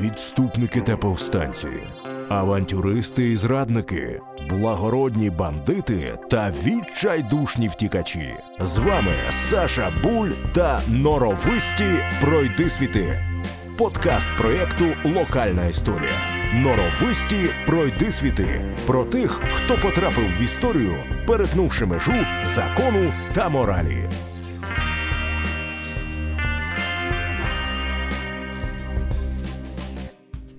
відступники та повстанці, авантюристи і зрадники, благородні бандити та відчайдушні втікачі. З вами Саша Буль та норовисті пройдисвіти. Подкаст проєкту Локальна історія. Норовисті пройдисвіти про тих, хто потрапив в історію, перетнувши межу закону та моралі.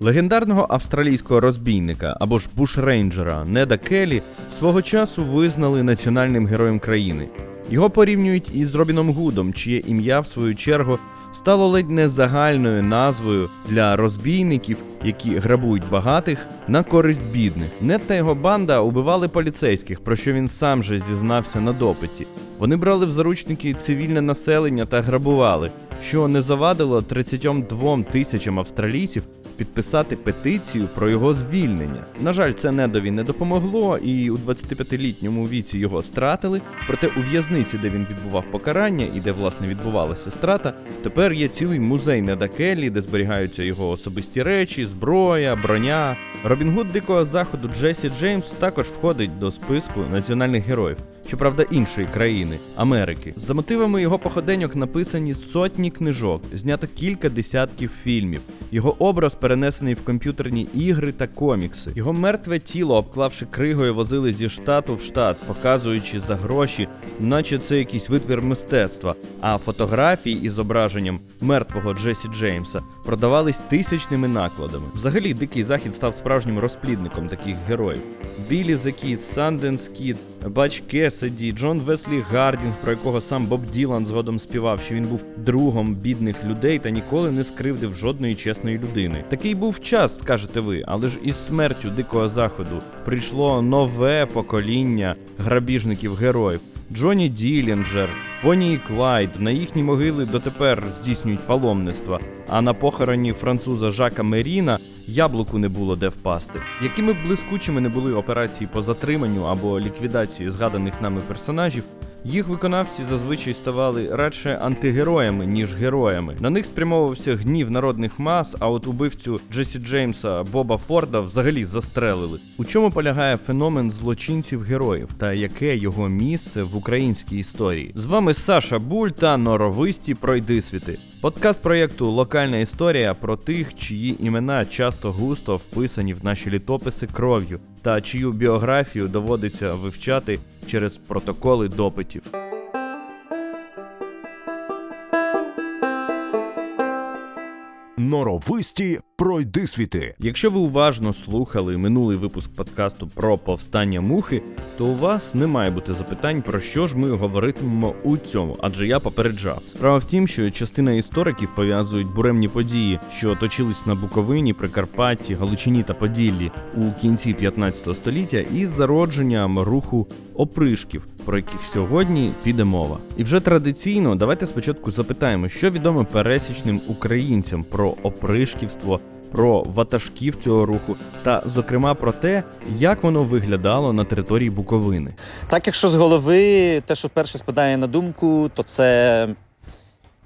Легендарного австралійського розбійника або ж бушрейнджера Неда Келлі свого часу визнали національним героєм країни. Його порівнюють із Робіном Гудом, чиє ім'я, в свою чергу, стало ледь не загальною назвою для розбійників, які грабують багатих на користь бідних. Нед та його банда убивали поліцейських, про що він сам же зізнався на допиті. Вони брали в заручники цивільне населення та грабували, що не завадило 32 тисячам австралійців підписати петицію про його звільнення. На жаль, це недові не допомогло, і у 25-літньому віці його стратили. Проте у в'язниці, де він відбував покарання і де власне відбувалася страта, тепер є цілий музей Неда Келлі, де зберігаються його особисті речі, зброя, броня. Робін Гуд Дикого Заходу Джесі Джеймс також входить до списку національних героїв, щоправда, іншої країни Америки. За мотивами його походеньок написані сотні книжок, знято кілька десятків фільмів. Його образ перенесений в комп'ютерні ігри та комікси. Його мертве тіло, обклавши кригою, возили зі штату в штат, показуючи за гроші, наче це якийсь витвір мистецтва. А фотографії із зображенням мертвого Джесі Джеймса продавались тисячними накладами. Взагалі, дикий захід став справжнім розплідником таких героїв. Біллі Зе Кід, Санденс Кід, Бутч Кессіді, Джон Веслі Гардінг, про якого сам Боб Ділан згодом співав, що він був другом бідних людей та ніколи не скривдив жодної чесної людини. Такий був час, скажете ви, але ж із смертю дикого заходу прийшло нове покоління грабіжників героїв. Джоні Ділінджер, Бонні і Клайд на їхні могили дотепер здійснюють паломництва. А на похороні француза Жака Меріна яблуку не було де впасти. Якими б блискучими не були операції по затриманню або ліквідації згаданих нами персонажів, їх виконавці зазвичай ставали радше антигероями, ніж героями. На них спрямовувався гнів народних мас, а от убивцю Джесі Джеймса Боба Форда взагалі застрелили. У чому полягає феномен злочинців-героїв та яке його місце в українській історії? З вами Саша Буль та норовисті пройдисвіти. Подкаст проєкту Локальна історія про тих, чиї імена часто густо вписані в наші літописи кров'ю, та чию біографію доводиться вивчати через протоколи допитів. Норовисті пройдисвіти. Якщо ви уважно слухали минулий випуск подкасту про повстання мухи, то у вас не має бути запитань, про що ж ми говоритимемо у цьому, адже я попереджав. Справа в тім, що частина істориків пов'язують буремні події, що точились на Буковині, Прикарпатті, Галичині та Поділлі у кінці 15 століття із зародженням руху опришків, про яких сьогодні піде мова. І вже традиційно давайте спочатку запитаємо, що відомо пересічним українцям про опришківство. Про ватажків цього руху, та зокрема про те, як воно виглядало на території Буковини. Так, якщо з голови, те, що перше спадає на думку, то це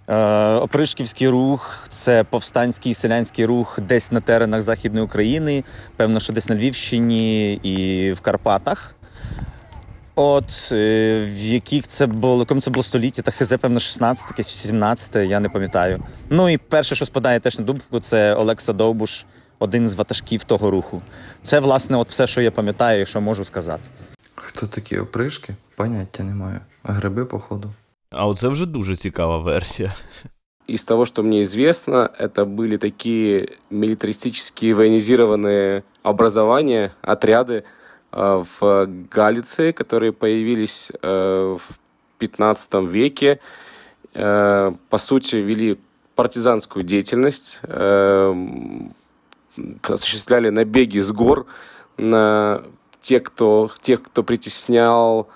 е, опришківський рух, це повстанський селянський рух десь на теренах Західної України, певно, що десь на Львівщині і в Карпатах. От е, в яких це було, якому це було століття, та хз, певно, 16 якесь 17 я не пам'ятаю. Ну і перше, що спадає теж на думку, це Олекса Довбуш, один з ватажків того руху. Це, власне, от все, що я пам'ятаю, і що можу сказати. Хто такі опришки? Поняття не маю. Гриби, походу. А оце вже дуже цікава версія. Из того, что мне известно, это были такие милитаристические военизированные образования, отряды, Э, В Галиции, которые появились э, в 15 веке. Э, по сути, вели партизанскую деятельность, осуществляли набеги с гор на тех, кто, тех, кто притеснял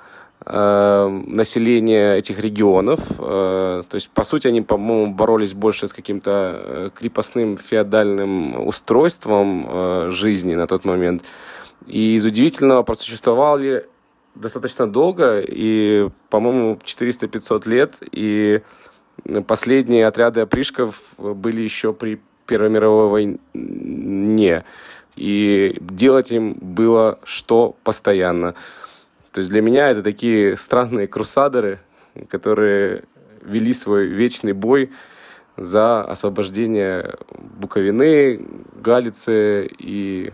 население этих регионов. То есть, по сути, они, по-моему, боролись больше с каким-то крепостным феодальным устройством жизни на тот момент. И из удивительного просуществовали достаточно долго, и, по-моему, 400-500 лет, и последние отряды опришков были еще при Первой мировой войне. И делать им было что постоянно. То есть для меня это такие странные крусадеры, которые вели свой вечный бой за освобождение Буковины, Галицы и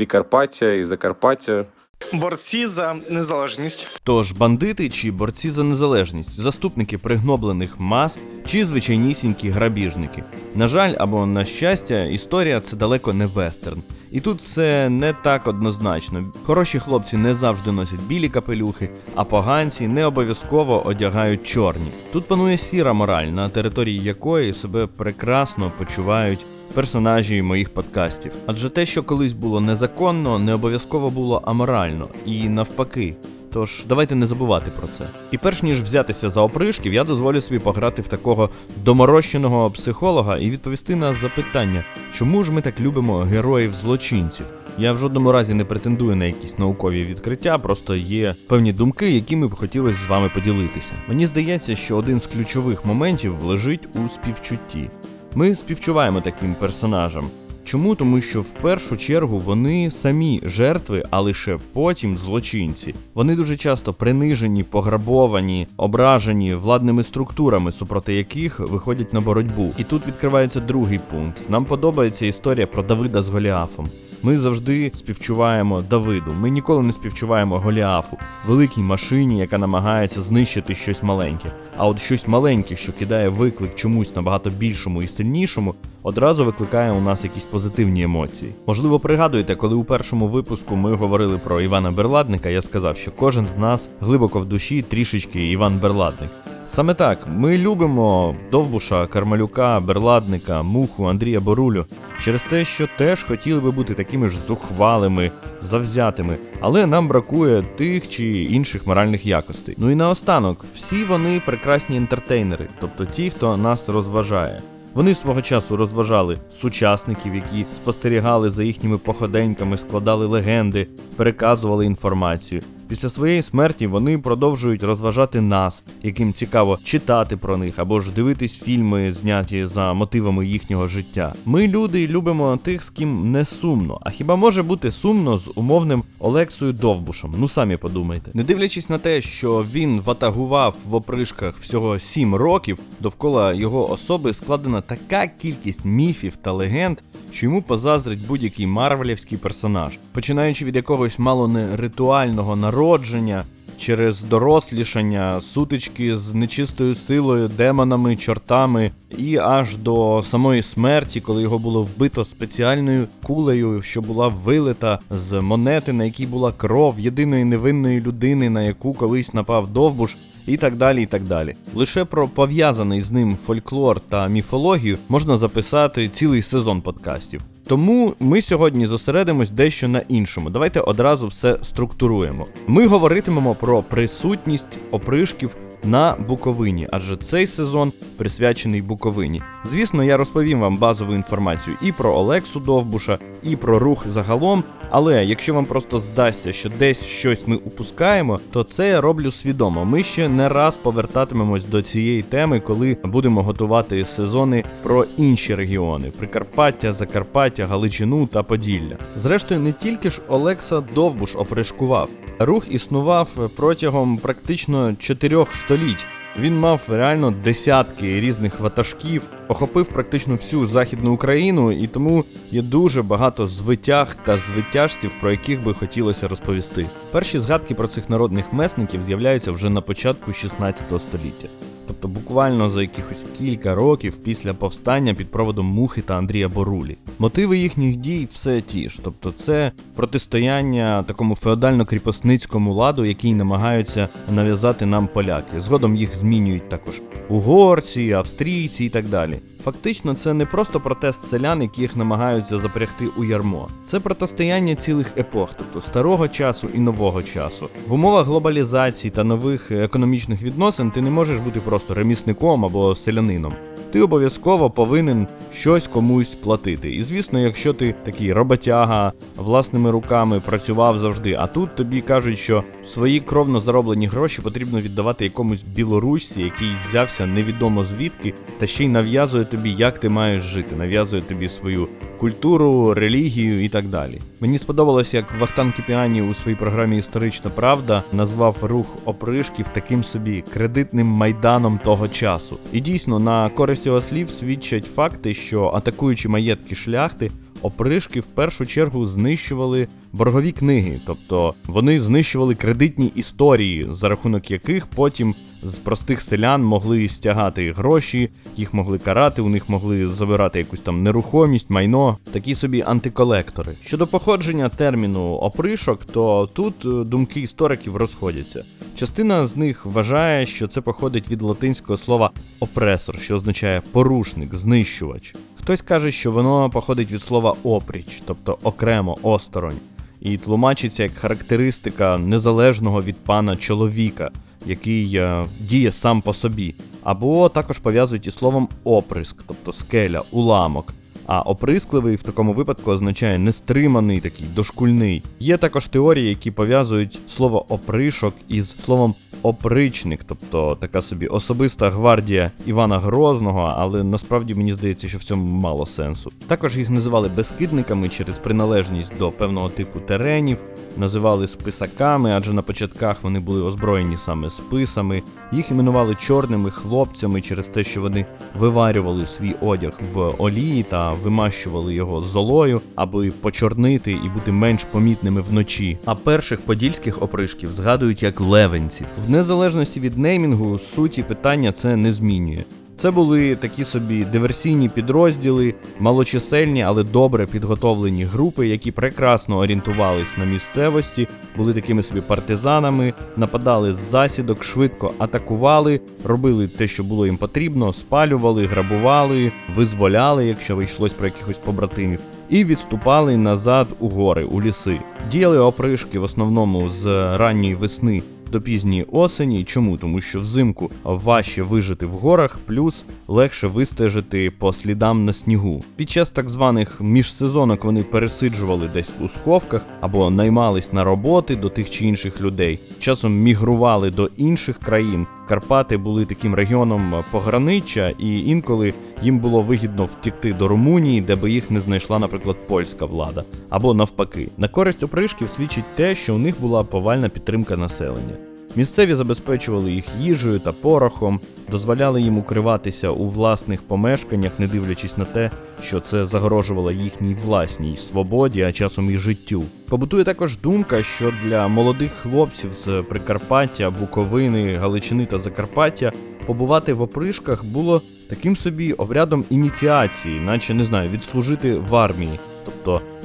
Прикарпаття, и Закарпаття. борці за незалежність. Тож бандити чи борці за незалежність, заступники пригноблених мас чи звичайнісінькі грабіжники. На жаль, або на щастя, історія це далеко не вестерн. І тут все не так однозначно. Хороші хлопці не завжди носять білі капелюхи, а поганці не обов'язково одягають чорні. Тут панує сіра мораль, на території якої себе прекрасно почувають персонажі моїх подкастів. Адже те, що колись було незаконно, не обов'язково було аморально, і навпаки. Тож давайте не забувати про це. І перш ніж взятися за опришків, я дозволю собі пограти в такого доморощеного психолога і відповісти на запитання, чому ж ми так любимо героїв-злочинців. Я в жодному разі не претендую на якісь наукові відкриття, просто є певні думки, якими б хотілося з вами поділитися. Мені здається, що один з ключових моментів лежить у співчутті. Ми співчуваємо таким персонажам. Чому? Тому що в першу чергу вони самі жертви, а лише потім злочинці. Вони дуже часто принижені, пограбовані, ображені владними структурами, супроти яких виходять на боротьбу. І тут відкривається другий пункт. Нам подобається історія про Давида з Голіафом. Ми завжди співчуваємо Давиду. Ми ніколи не співчуваємо Голіафу, великій машині, яка намагається знищити щось маленьке. А от щось маленьке, що кидає виклик чомусь набагато більшому і сильнішому, одразу викликає у нас якісь позитивні емоції. Можливо, пригадуєте, коли у першому випуску ми говорили про Івана Берладника, я сказав, що кожен з нас глибоко в душі трішечки Іван Берладник. Саме так, ми любимо Довбуша, Кармалюка, Берладника, Муху, Андрія Борулю через те, що теж хотіли би бути такими ж зухвалими, завзятими, але нам бракує тих чи інших моральних якостей. Ну і наостанок, всі вони прекрасні ентертейнери, тобто ті, хто нас розважає. Вони свого часу розважали сучасників, які спостерігали за їхніми походеньками, складали легенди, переказували інформацію. Після своєї смерті вони продовжують розважати нас, яким цікаво читати про них або ж дивитись фільми, зняті за мотивами їхнього життя. Ми, люди, любимо тих, з ким не сумно. А хіба може бути сумно з умовним Олексою Довбушем? Ну самі подумайте. Не дивлячись на те, що він ватагував в опришках всього 7 років, довкола його особи складена така кількість міфів та легенд, що йому позаздрить будь-який марвелівський персонаж, починаючи від якогось мало не ритуального народження. Через дорослішання, сутички з нечистою силою, демонами, чортами, і аж до самої смерті, коли його було вбито спеціальною кулею, що була вилита з монети, на якій була кров єдиної невинної людини, на яку колись напав довбуш, і так далі. і так далі. Лише про пов'язаний з ним фольклор та міфологію можна записати цілий сезон подкастів. Тому ми сьогодні зосередимось дещо на іншому. Давайте одразу все структуруємо. Ми говоритимемо про присутність опришків на Буковині, адже цей сезон присвячений Буковині. Звісно, я розповім вам базову інформацію і про Олексу Довбуша, і про рух загалом. Але якщо вам просто здасться, що десь щось ми упускаємо, то це я роблю свідомо. Ми ще не раз повертатимемось до цієї теми, коли будемо готувати сезони про інші регіони: Прикарпаття, Закарпаття, Галичину та Поділля. Зрештою, не тільки ж Олекса Довбуш опришкував. Рух існував протягом практично чотирьох століть. Він мав реально десятки різних ватажків, охопив практично всю західну Україну, і тому є дуже багато звитяг та звитяжців, про яких би хотілося розповісти. Перші згадки про цих народних месників з'являються вже на початку 16 століття. Тобто буквально за якихось кілька років після повстання під проводом Мухи та Андрія Борулі. Мотиви їхніх дій все ті ж, тобто це протистояння такому феодально-кріпосницькому ладу, який намагаються нав'язати нам поляки. Згодом їх змінюють також угорці, австрійці і так далі. Фактично, це не просто протест селян, яких намагаються запрягти у ярмо. Це протистояння цілих епох, тобто старого часу і нового часу. В умовах глобалізації та нових економічних відносин ти не можеш бути просто ремісником або селянином. ти обов'язково повинен щось комусь платити. І звісно, якщо ти такий роботяга, власними руками працював завжди, а тут тобі кажуть, що свої кровно зароблені гроші потрібно віддавати якомусь білорусі, який взявся невідомо звідки, та ще й нав'язує тобі, як ти маєш жити, нав'язує тобі свою культуру, релігію і так далі. Мені сподобалось, як Вахтан Кіпіані у своїй програмі Історична Правда назвав рух опришків таким собі кредитним майданом того часу. І дійсно, на користь його слів свідчать факти, що атакуючи маєтки шляхти. Опришки в першу чергу знищували боргові книги, тобто вони знищували кредитні історії, за рахунок яких потім з простих селян могли стягати гроші, їх могли карати, у них могли забирати якусь там нерухомість, майно, такі собі антиколектори. Щодо походження терміну опришок, то тут е, думки істориків розходяться. Частина з них вважає, що це походить від латинського слова опресор, що означає порушник, знищувач. Хтось каже, що воно походить від слова опріч, тобто окремо, осторонь, і тлумачиться як характеристика незалежного від пана чоловіка, який е, діє сам по собі, або також пов'язують із словом оприск, тобто скеля, уламок. А оприскливий в такому випадку означає нестриманий, такий дошкульний. Є також теорії, які пов'язують слово опришок із словом опричник, тобто така собі особиста гвардія Івана Грозного, але насправді мені здається, що в цьому мало сенсу. Також їх називали безкидниками через приналежність до певного типу теренів, називали списаками, адже на початках вони були озброєні саме списами. Їх іменували чорними хлопцями через те, що вони виварювали свій одяг в олії та вимащували його золою, аби почорнити і бути менш помітними вночі. А перших подільських опришків згадують як левенців. В незалежності від неймінгу суті питання це не змінює. Це були такі собі диверсійні підрозділи, малочисельні, але добре підготовлені групи, які прекрасно орієнтувались на місцевості, були такими собі партизанами, нападали з засідок, швидко атакували, робили те, що було їм потрібно, спалювали, грабували, визволяли, якщо вийшлось про якихось побратимів, і відступали назад у гори, у ліси. Діяли опришки в основному з ранньої весни до пізньої осені. Чому? Тому що взимку важче вижити в горах, плюс легше вистежити по слідам на снігу. Під час так званих міжсезонок вони пересиджували десь у сховках або наймались на роботи до тих чи інших людей. Часом мігрували до інших країн. Карпати були таким регіоном пограниччя, і інколи їм було вигідно втікти до Румунії, де би їх не знайшла, наприклад, польська влада, або навпаки. На користь опришків свідчить те, що у них була повальна підтримка населення. Місцеві забезпечували їх їжею та порохом, дозволяли їм укриватися у власних помешканнях, не дивлячись на те, що це загрожувало їхній власній свободі, а часом і життю. Побутує також думка, що для молодих хлопців з Прикарпаття, Буковини, Галичини та Закарпаття побувати в опришках було таким собі обрядом ініціації, наче не знаю, відслужити в армії.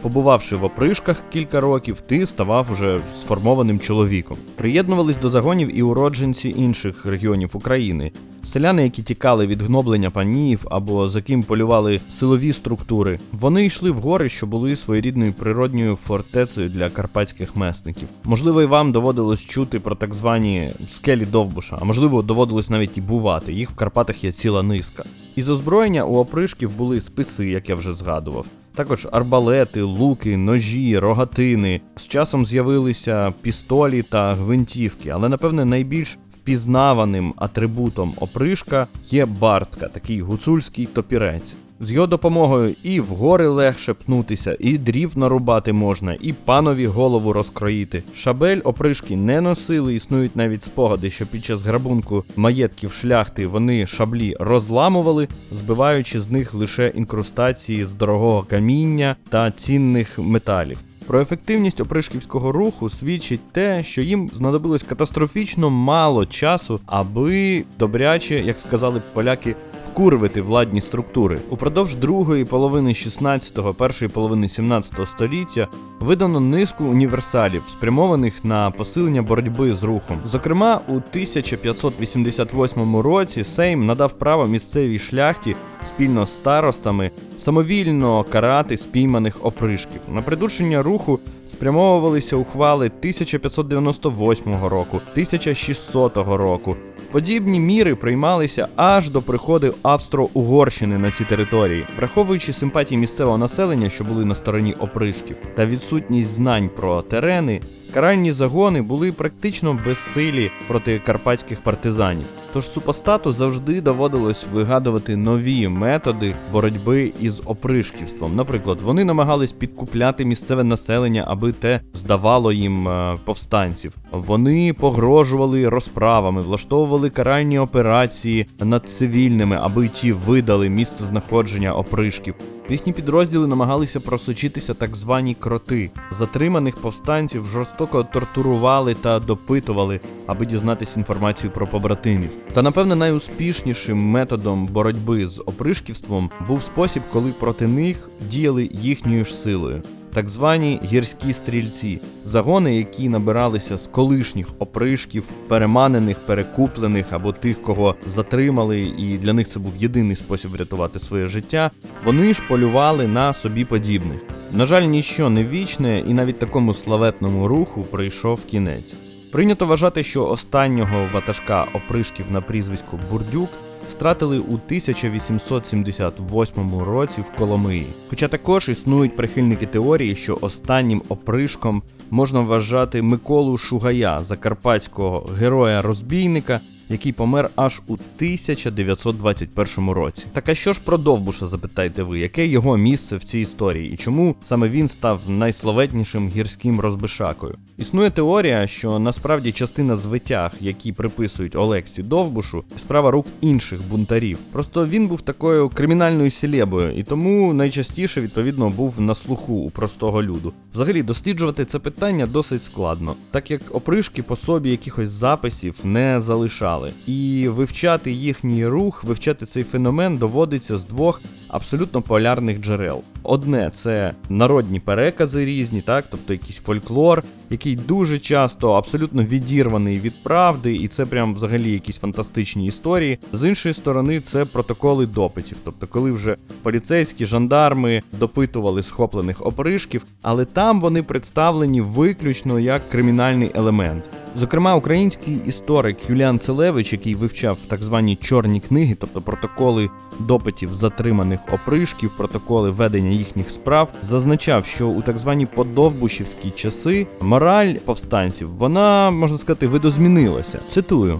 Побувавши в опришках кілька років, ти ставав уже сформованим чоловіком. Приєднувались до загонів і уродженці інших регіонів України. Селяни, які тікали від гноблення панів або за ким полювали силові структури, вони йшли в гори, що були своєрідною природньою фортецею для карпатських месників. Можливо, і вам доводилось чути про так звані скелі Довбуша, а можливо, доводилось навіть і бувати. Їх в Карпатах є ціла низка. Із озброєння у опришків були списи, як я вже згадував. Також арбалети, луки, ножі, рогатини. З часом з'явилися пістолі та гвинтівки, але напевне найбільш впізнаваним атрибутом опришка є бартка, такий гуцульський топірець. З його допомогою і в гори легше пнутися, і дрів нарубати можна, і панові голову розкроїти. Шабель опришки не носили, існують навіть спогади, що під час грабунку маєтків шляхти вони шаблі розламували, збиваючи з них лише інкрустації з дорогого каміння та цінних металів. Про ефективність опришківського руху свідчить те, що їм знадобилось катастрофічно мало часу, аби добряче, як сказали поляки, вкурвити владні структури. Упродовж другої половини 16-го, першої половини 17-го століття видано низку універсалів, спрямованих на посилення боротьби з рухом. Зокрема, у 1588 році Сейм надав право місцевій шляхті спільно з старостами самовільно карати спійманих опришків. На придушення руху спрямовувалися ухвали 1598 року, 1600 року. Подібні міри приймалися аж до приходу Австро-Угорщини на ці території, враховуючи симпатії місцевого населення, що були на стороні опришків, та відсутність знань про терени. Каральні загони були практично безсилі проти карпатських партизанів. Тож супостату завжди доводилось вигадувати нові методи боротьби із опришківством. Наприклад, вони намагались підкупляти місцеве населення, аби те здавало їм е, повстанців. Вони погрожували розправами, влаштовували каральні операції над цивільними, аби ті видали місце знаходження опришків. В їхні підрозділи намагалися просочитися так звані кроти. Затриманих повстанців жорстоко тортурували та допитували, аби дізнатися інформацію про побратимів. Та напевне найуспішнішим методом боротьби з опришківством був спосіб, коли проти них діяли їхньою ж силою. Так звані гірські стрільці, загони, які набиралися з колишніх опришків, переманених, перекуплених або тих, кого затримали, і для них це був єдиний спосіб врятувати своє життя. Вони ж полювали на собі подібних. На жаль, ніщо не вічне, і навіть такому славетному руху прийшов кінець. Прийнято вважати, що останнього ватажка опришків на прізвисько Бурдюк стратили у 1878 році в Коломиї. Хоча також існують прихильники теорії, що останнім опришком можна вважати Миколу Шугая, закарпатського героя-розбійника, який помер аж у 1921 році. Так а що ж про Довбуша, запитаєте ви, яке його місце в цій історії і чому саме він став найславетнішим гірським розбишакою? Існує теорія, що насправді частина звитяг, які приписують Олексі Довбушу, справа рук інших бунтарів. Просто він був такою кримінальною селебою, і тому найчастіше відповідно був на слуху у простого люду. Взагалі досліджувати це питання досить складно, так як опришки по собі якихось записів не залишали. І вивчати їхній рух, вивчати цей феномен доводиться з двох абсолютно полярних джерел. Одне це народні перекази різні, так, тобто якийсь фольклор, який дуже часто абсолютно відірваний від правди, і це прям взагалі якісь фантастичні історії. З іншої сторони, це протоколи допитів, тобто, коли вже поліцейські жандарми допитували схоплених опришків, але там вони представлені виключно як кримінальний елемент. Зокрема, український історик Юліан Целевич, який вивчав так звані чорні книги, тобто протоколи допитів затриманих опришків, протоколи ведення їхніх справ, зазначав, що у так звані подовбушівські часи мораль повстанців вона можна сказати видозмінилася. Цитую.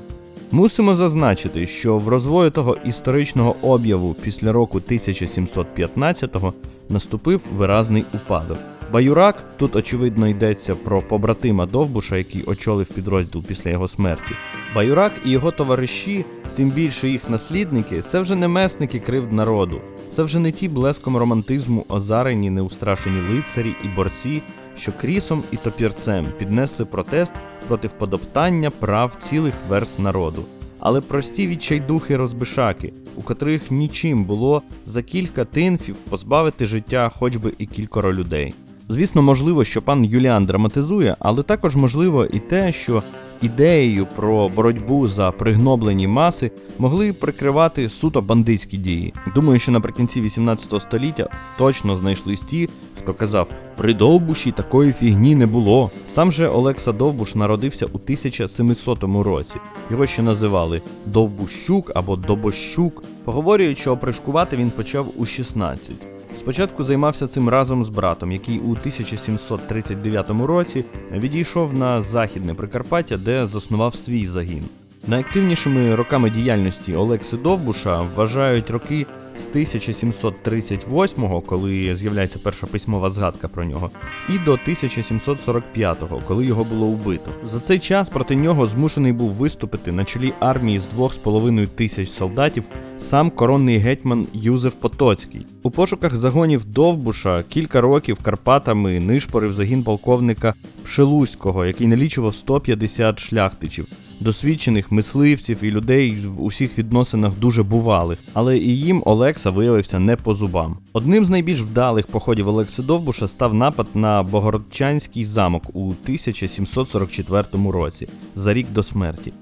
Мусимо зазначити, що в розвою того історичного об'яву після року 1715-го наступив виразний упадок. Баюрак тут очевидно йдеться про побратима Довбуша, який очолив підрозділ після його смерті. Баюрак і його товариші, тим більше їх наслідники, це вже не месники кривд народу. Це вже не ті блеском романтизму озарені неустрашені лицарі і борці, що крісом і топірцем піднесли протест проти вподоптання прав цілих верст народу. Але прості відчайдухи розбишаки, у котрих нічим було за кілька тинфів позбавити життя хоч би і кількоро людей. Звісно, можливо, що пан Юліан драматизує, але також можливо і те, що ідеєю про боротьбу за пригноблені маси могли прикривати суто бандитські дії. Думаю, що наприкінці 18 століття точно знайшлись ті, хто казав, при Довбуші такої фігні не було. Сам же Олекса Довбуш народився у 1700 році. Його ще називали Довбущук або Добощук. Поговорюють, що опришкувати він почав у 16. Спочатку займався цим разом з братом, який у 1739 році відійшов на західне Прикарпаття, де заснував свій загін. Найактивнішими роками діяльності Олекси Довбуша вважають роки з 1738-го, коли з'являється перша письмова згадка про нього, і до 1745-го, коли його було убито. За цей час проти нього змушений був виступити на чолі армії з 2,5 тисяч солдатів сам коронний гетьман Юзеф Потоцький. У пошуках загонів Довбуша кілька років Карпатами нишпорив загін полковника Пшелуського, який налічував 150 шляхтичів. Досвідчених мисливців і людей в усіх відносинах дуже бувалих, але і їм Олекса виявився не по зубам. Одним з найбільш вдалих походів Олекси Довбуша став напад на Богородчанський замок у 1744 році, за рік до смерті.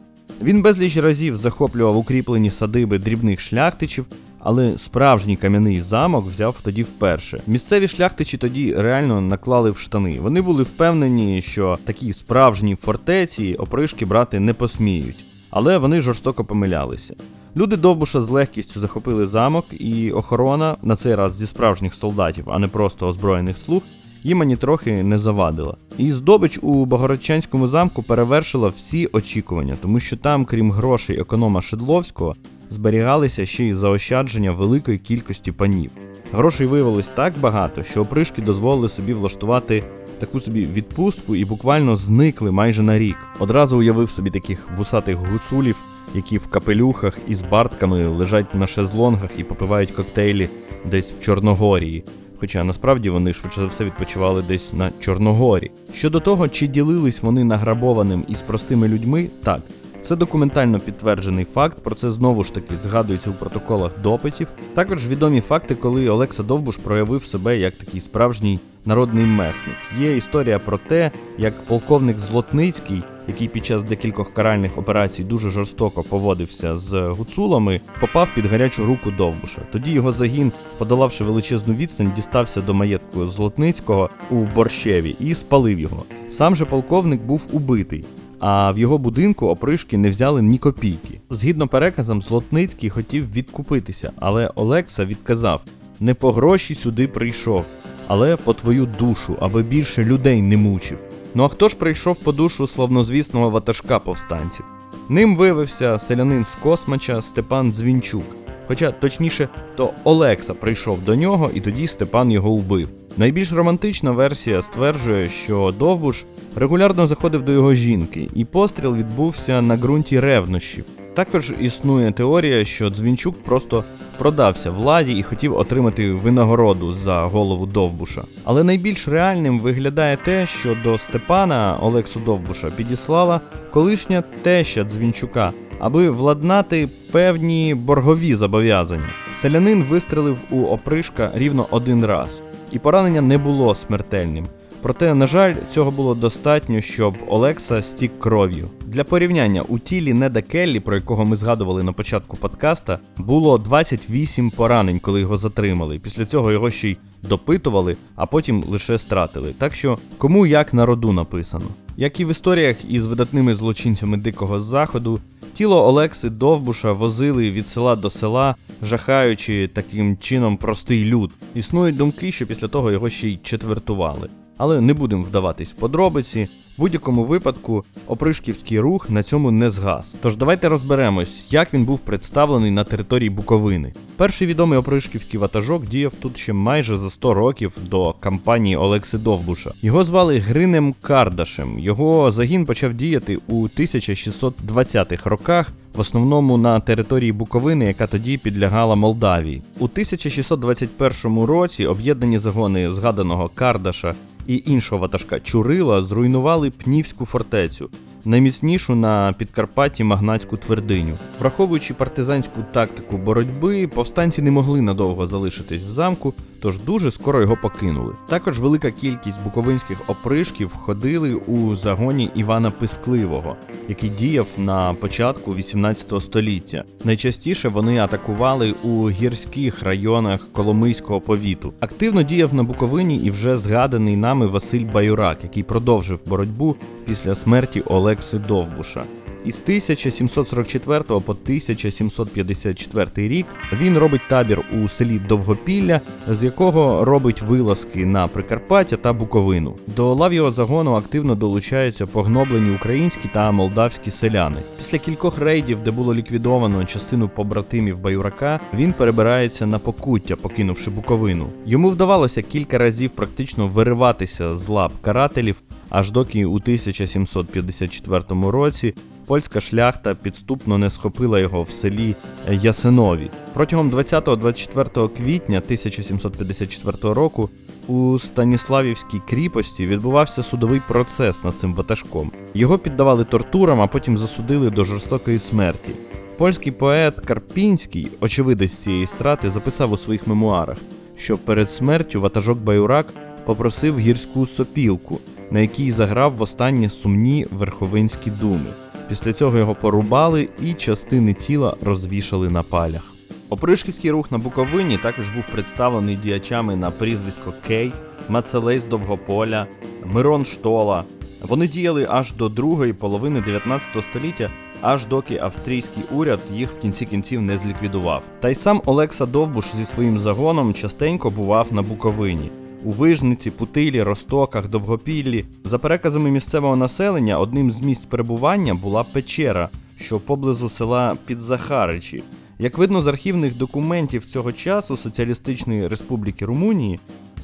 Він безліч разів захоплював укріплені садиби дрібних шляхтичів, але справжній кам'яний замок взяв тоді вперше. Місцеві шляхтичі тоді реально наклали в штани. Вони були впевнені, що такі справжні фортеці опришки брати не посміють, але вони жорстоко помилялися. Люди Довбуша з легкістю захопили замок, і охорона, на цей раз зі справжніх солдатів, а не просто озброєних слуг, їм ані трохи не завадила. І здобич у Богородчанському замку перевершила всі очікування, тому що там, крім грошей економа Шедловського, зберігалися ще й заощадження великої кількості панів. Грошей виявилось так багато, що опришки дозволили собі влаштувати таку собі відпустку і буквально зникли майже на рік. Одразу уявив собі таких вусатих гуцулів, які в капелюхах із бартками лежать на шезлонгах і попивають коктейлі десь в Чорногорії. Хоча насправді вони швидше за все відпочивали десь на Чорногорі. Щодо того, чи ділились вони награбованим із простими людьми, так. Це документально підтверджений факт, про це знову ж таки згадується у протоколах допитів. Також відомі факти, коли Олекса Довбуш проявив себе як такий справжній народний месник. Є історія про те, як полковник Злотницький, який під час декількох каральних операцій дуже жорстоко поводився з гуцулами, попав під гарячу руку Довбуша. Тоді його загін, подолавши величезну відстань, дістався до маєтку Злотницького у Борщеві і спалив його. Сам же полковник був убитий а в його будинку опришки не взяли ні копійки. Згідно переказам, Злотницький хотів відкупитися, але Олекса відказав: не по гроші сюди прийшов, але по твою душу, аби більше людей не мучив. Ну а хто ж прийшов по душу славнозвісного ватажка повстанців? Ним виявився селянин з Космача Степан Дзвінчук. Хоча точніше, то Олекса прийшов до нього, і тоді Степан його убив. Найбільш романтична версія стверджує, що Довбуш регулярно заходив до його жінки, і постріл відбувся на ґрунті ревнощів. Також існує теорія, що Дзвінчук просто продався владі і хотів отримати винагороду за голову Довбуша. Але найбільш реальним виглядає те, що до Степана Олексу Довбуша підіслала колишня теща Дзвінчука, аби владнати певні боргові зобов'язання. Селянин вистрелив у опришка рівно один раз, і поранення не було смертельним. Проте, на жаль, цього було достатньо, щоб Олекса стік кров'ю. Для порівняння у тілі Неда Келлі, про якого ми згадували на початку подкаста, було 28 поранень, коли його затримали. Після цього його ще й допитували, а потім лише стратили. Так що кому як на роду написано. Як і в історіях із видатними злочинцями Дикого Заходу, тіло Олекси Довбуша возили від села до села, жахаючи таким чином простий люд. Існують думки, що після того його ще й четвертували. Але не будемо вдаватись в подробиці. В будь-якому випадку опришківський рух на цьому не згас. Тож давайте розберемось, як він був представлений на території Буковини. Перший відомий опришківський ватажок діяв тут ще майже за 100 років до кампанії Олекси Довбуша. Його звали Гринем Кардашем. Його загін почав діяти у 1620-х роках. В основному на території Буковини, яка тоді підлягала Молдавії. У 1621 році об'єднані загони згаданого Кардаша і іншого ватажка. Чурила зруйнували Пнівську фортецю, найміцнішу на Підкарпатті магнатську твердиню. Враховуючи партизанську тактику боротьби, повстанці не могли надовго залишитись в замку, тож дуже скоро його покинули. Також велика кількість буковинських опришків ходили у загоні Івана Пискливого, який діяв на початку 18 століття. Найчастіше вони атакували у гірських районах Коломийського повіту. Активно діяв на Буковині і вже згаданий нами Василь Баюрак, який продовжив боротьбу після смерті Олекси Довбуша. Із 1744 по 1754 рік він робить табір у селі Довгопілля, з якого робить вилазки на Прикарпаття та Буковину. До лав його загону активно долучаються погноблені українські та молдавські селяни. Після кількох рейдів, де було ліквідовано частину побратимів Баюрака, він перебирається на покуття, покинувши Буковину. Йому вдавалося кілька разів практично вириватися з лап карателів, аж доки у 1754 році польська шляхта підступно не схопила його в селі Ясинові. Протягом 20-24 квітня 1754 року у Станіславівській кріпості відбувався судовий процес над цим ватажком. Його піддавали тортурам, а потім засудили до жорстокої смерті. Польський поет Карпінський, очевидець цієї страти, записав у своїх мемуарах, що перед смертю ватажок Баюрак попросив гірську сопілку, на якій заграв востаннє сумні верховинські думи. Після цього його порубали і частини тіла розвішали на палях. Опришківський рух на Буковині також був представлений діячами на прізвисько Кей, Мацелей з Довгополя, Мирон Штола. Вони діяли аж до другої половини 19 століття, аж доки австрійський уряд їх в кінці кінців не зліквідував. Та й сам Олекса Довбуш зі своїм загоном частенько бував на Буковині. У Вижниці, Путилі, Ростоках, Довгопіллі. За переказами місцевого населення, одним з місць перебування була печера, що поблизу села Підзахаричі. Як видно з архівних документів цього часу Соціалістичної Республіки Румунії,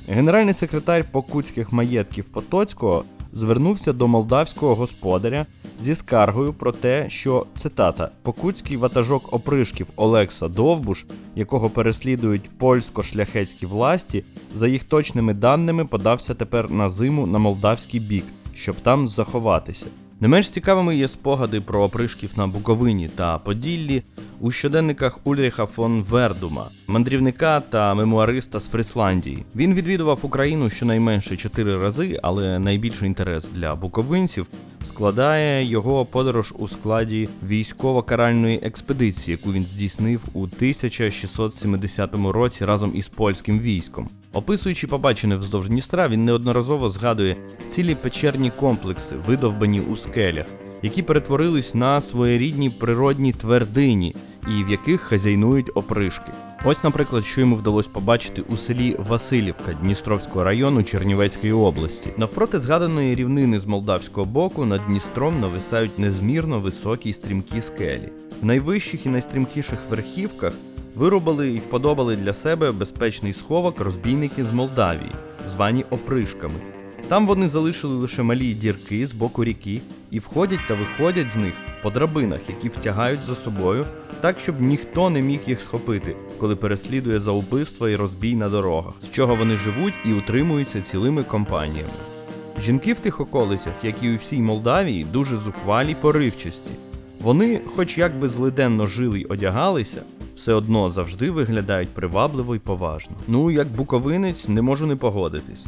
генеральний секретар покутських маєтків Потоцького звернувся до молдавського господаря зі скаргою про те, що цитата Покутський ватажок опришків Олекса Довбуш, якого переслідують польсько-шляхетські власті, за їх точними даними подався тепер на зиму на молдавський бік, щоб там заховатися. Не менш цікавими є спогади про опришків на Буковині та Поділлі у щоденниках Ульріха фон Вердума, мандрівника та мемуариста з Фрисландії. Він відвідував Україну щонайменше чотири рази, але найбільший інтерес для буковинців складає його подорож у складі військово-каральної експедиції, яку він здійснив у 1670 році разом із польським військом. Описуючи побачене вздовж Дністра, він неодноразово згадує цілі печерні комплекси, видовбані у скелях, які перетворились на своєрідні природні твердині і в яких хазяйнують опришки. Ось, наприклад, що йому вдалося побачити у селі Васильівка Дністровського району Чернівецької області. Навпроти згаданої рівнини з молдавського боку над Дністром нависають незмірно високі й стрімкі скелі. В найвищих і найстрімкіших верхівках вирубали і вподобали для себе безпечний сховок розбійники з Молдавії, звані опришками. Там вони залишили лише малі дірки з боку ріки і входять та виходять з них по драбинах, які втягають за собою, так щоб ніхто не міг їх схопити, коли переслідує за убивства і розбій на дорогах, з чого вони живуть і утримуються цілими компаніями. Жінки в тих околицях, як і у всій Молдавії, дуже зухвалі поривчасті. Вони, хоч як би злиденно жили й одягалися, все одно завжди виглядають привабливо й поважно. Ну, як буковинець, не можу не погодитись.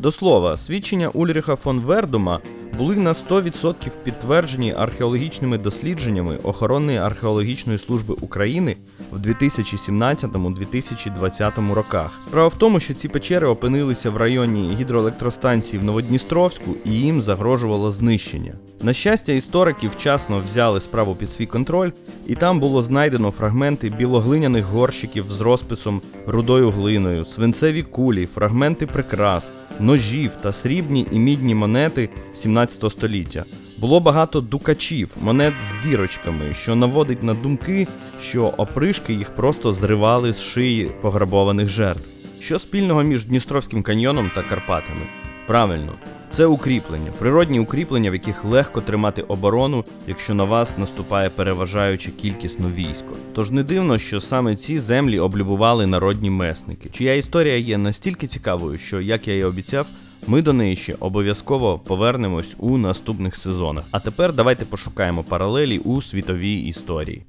До слова, свідчення Ульріха фон Вердума були на 100% підтверджені археологічними дослідженнями Охоронної археологічної служби України в 2017-2020 роках. Справа в тому, що ці печери опинилися в районі гідроелектростанції в Новодністровську і їм загрожувало знищення. На щастя, історики вчасно взяли справу під свій контроль, і там було знайдено фрагменти білоглиняних горщиків з розписом рудою глиною, свинцеві кулі, фрагменти прикрас, ножів та срібні і мідні монети 17 століття. Було багато дукачів, монет з дірочками, що наводить на думки, що опришки їх просто зривали з шиї пограбованих жертв. Що спільного між Дністровським каньйоном та Карпатами? Правильно, це укріплення, природні укріплення, в яких легко тримати оборону, якщо на вас наступає переважаюче кількісно військо. Тож не дивно, що саме ці землі облюбували народні месники, чия історія є настільки цікавою, що, як я і обіцяв, ми до неї ще обов'язково повернемось у наступних сезонах. А тепер давайте пошукаємо паралелі у світовій історії.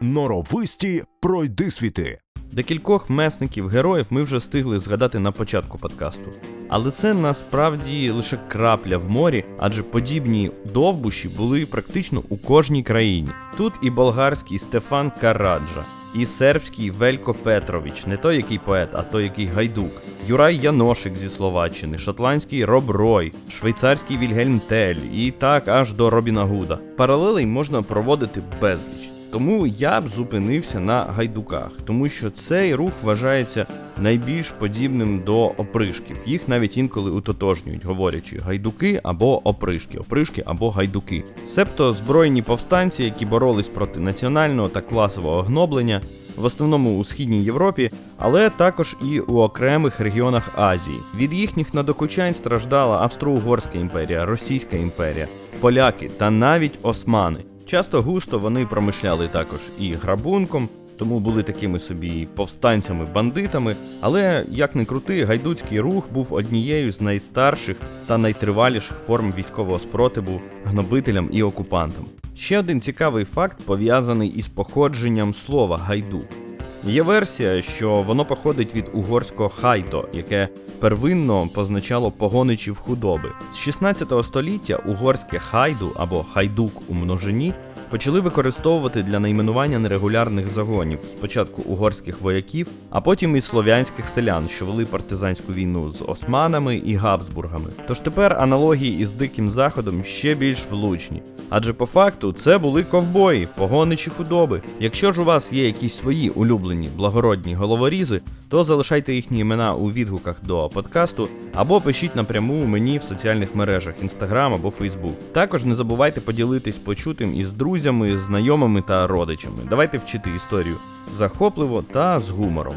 Норовисті пройдисвіти. Декількох месників героїв ми вже встигли згадати на початку подкасту. Але це насправді лише крапля в морі, адже подібні довбуші були практично у кожній країні. Тут і болгарський Стефан Караджа, і сербський Велько Петрович, не той який поет, а той який гайдук, Юрай Яношик зі Словаччини, шотландський Роб Рой, швейцарський Вільгельм Тель, і так аж до Робіна Гуда. Паралелей можна проводити безліч. Тому я б зупинився на гайдуках, тому що цей рух вважається найбільш подібним до опришків. Їх навіть інколи утотожнюють, говорячи гайдуки або опришки, опришки або гайдуки. Себто збройні повстанці, які боролись проти національного та класового гноблення, в основному у східній Європі, але також і у окремих регіонах Азії. Від їхніх надокучань страждала Австро-Угорська імперія, Російська імперія, поляки та навіть османи. Часто густо вони промишляли також і грабунком, тому були такими собі повстанцями-бандитами. Але як не крути, гайдуцький рух був однією з найстарших та найтриваліших форм військового спротиву гнобителям і окупантам. Ще один цікавий факт пов'язаний із походженням слова гайдук. Є версія, що воно походить від угорського хайто, яке первинно позначало погоничів худоби. З 16 століття угорське хайду або хайдук у множині почали використовувати для найменування нерегулярних загонів спочатку угорських вояків, а потім і слов'янських селян, що вели партизанську війну з османами і габсбургами. Тож тепер аналогії із диким заходом ще більш влучні. Адже по факту це були ковбої, погоничі худоби. Якщо ж у вас є якісь свої улюблені благородні головорізи, то залишайте їхні імена у відгуках до подкасту або пишіть напряму мені в соціальних мережах Instagram або Facebook. Також не забувайте поділитись почутим із друзями, знайомими та родичами. Давайте вчити історію захопливо та з гумором.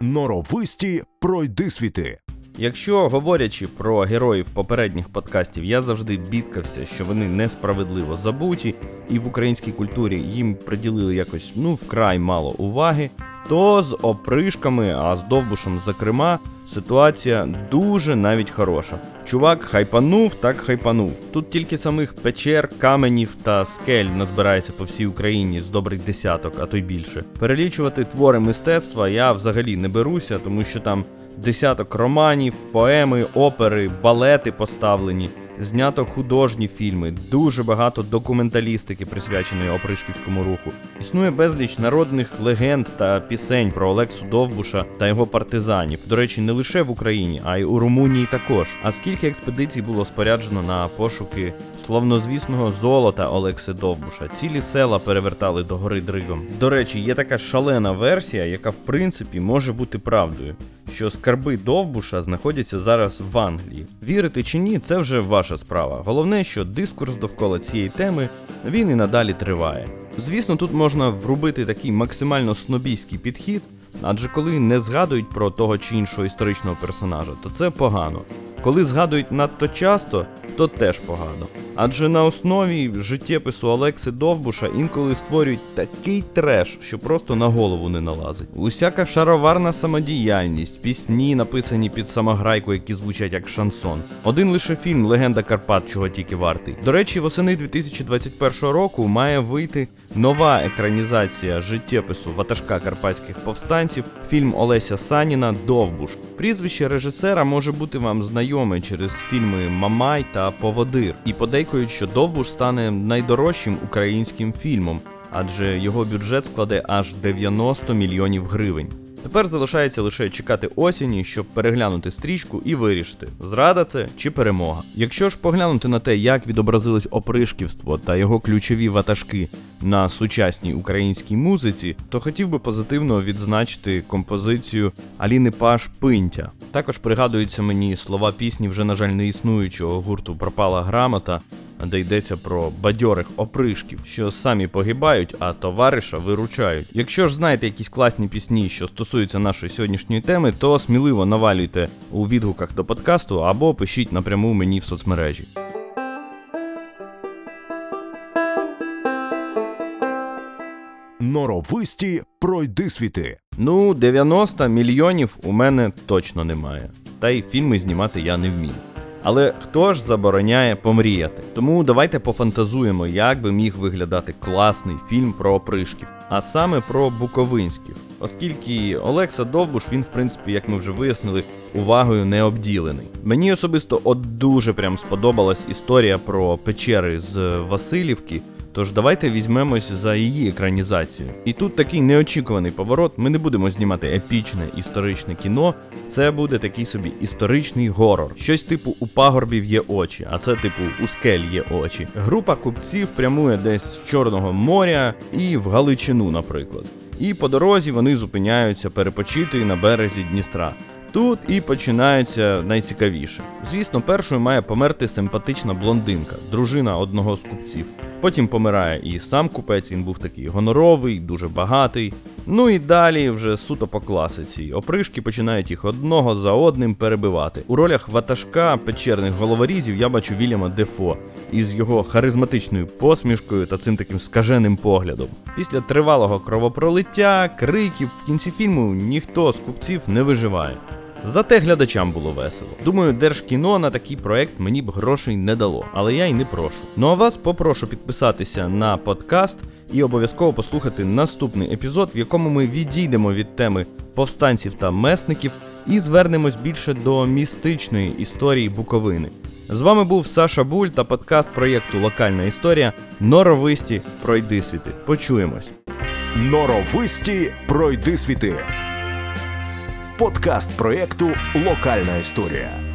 Норовисті пройдисвіти. Якщо говорячи про героїв попередніх подкастів, я завжди бідкався, що вони несправедливо забуті, і в українській культурі їм приділили якось ну вкрай мало уваги, то з опришками, а з довбушем, зокрема, ситуація дуже навіть хороша. Чувак хайпанув, так хайпанув. Тут тільки самих печер, каменів та скель назбирається по всій Україні з добрих десяток, а то й більше. Перелічувати твори мистецтва я взагалі не беруся, тому що там десяток романів, поеми, опери, балети поставлені, знято художні фільми, дуже багато документалістики, присвяченої опришківському руху. Існує безліч народних легенд та пісень про Олексу Довбуша та його партизанів. До речі, не лише в Україні, а й у Румунії також. А скільки експедицій було споряджено на пошуки славнозвісного золота Олекси Довбуша? Цілі села перевертали до гори Дригом. До речі, є така шалена версія, яка в принципі може бути правдою що скарби Довбуша знаходяться зараз в Англії. Вірити чи ні, це вже ваша справа. Головне, що дискурс довкола цієї теми він і надалі триває. Звісно, тут можна врубити такий максимально снобійський підхід, адже коли не згадують про того чи іншого історичного персонажа, то це погано. Коли згадують надто часто, то теж погано. Адже на основі життєпису Олекси Довбуша інколи створюють такий треш, що просто на голову не налазить. Усяка шароварна самодіяльність, пісні, написані під самограйку, які звучать як шансон. Один лише фільм Легенда Карпат, чого тільки вартий. До речі, восени 2021 року має вийти нова екранізація життєпису ватажка карпатських повстанців, фільм Олеся Саніна Довбуш. Прізвище режисера може бути вам знайоме через фільми Мамай та Поводир. І подейкують, що Довбуш стане найдорожчим українським фільмом, адже його бюджет складе аж 90 мільйонів гривень. Тепер залишається лише чекати осені, щоб переглянути стрічку і вирішити, зрада це чи перемога. Якщо ж поглянути на те, як відобразилось опришківство та його ключові ватажки на сучасній українській музиці, то хотів би позитивно відзначити композицію Аліни Паш Пинтя. Також пригадуються мені слова пісні вже, на жаль, не існуючого гурту Пропала грамота, де йдеться про бадьорих опришків, що самі погибають, а товариша виручають. Якщо ж знаєте якісь класні пісні, що стосуються нашої сьогоднішньої теми, то сміливо навалюйте у відгуках до подкасту або пишіть напряму мені в соцмережі. Норовисті пройдисвіти. Ну, 90 мільйонів у мене точно немає. Та й фільми знімати я не вмію. Але хто ж забороняє помріяти? Тому давайте пофантазуємо, як би міг виглядати класний фільм про опришків, а саме про буковинських. Оскільки Олекса Довбуш, він, в принципі, як ми вже вияснили, увагою не обділений. Мені особисто от дуже прям сподобалась історія про печери з Васильівки. Тож давайте візьмемось за її екранізацію. І тут такий неочікуваний поворот. Ми не будемо знімати епічне історичне кіно. Це буде такий собі історичний горор. Щось типу у пагорбів є очі, а це типу у скель є очі. Група купців прямує десь з Чорного моря і в Галичину, наприклад. І по дорозі вони зупиняються перепочити на березі Дністра. Тут і починається найцікавіше. Звісно, першою має померти симпатична блондинка, дружина одного з купців. Потім помирає і сам купець, він був такий гоноровий, дуже багатий. Ну і далі вже суто по класиці. Опришки починають їх одного за одним перебивати. У ролях ватажка печерних головорізів я бачу Вільяма Дефо із його харизматичною посмішкою та цим таким скаженим поглядом. Після тривалого кровопролиття, криків в кінці фільму ніхто з купців не виживає. Зате глядачам було весело. Думаю, Держкіно на такий проект мені б грошей не дало, але я й не прошу. Ну а вас попрошу підписатися на подкаст і обов'язково послухати наступний епізод, в якому ми відійдемо від теми повстанців та месників і звернемось більше до містичної історії Буковини. З вами був Саша Буль та подкаст проєкту Локальна історія Норовисті Пройди світи. Почуємось. Норовисті пройди світи. Подкаст проєкту Локальна історія.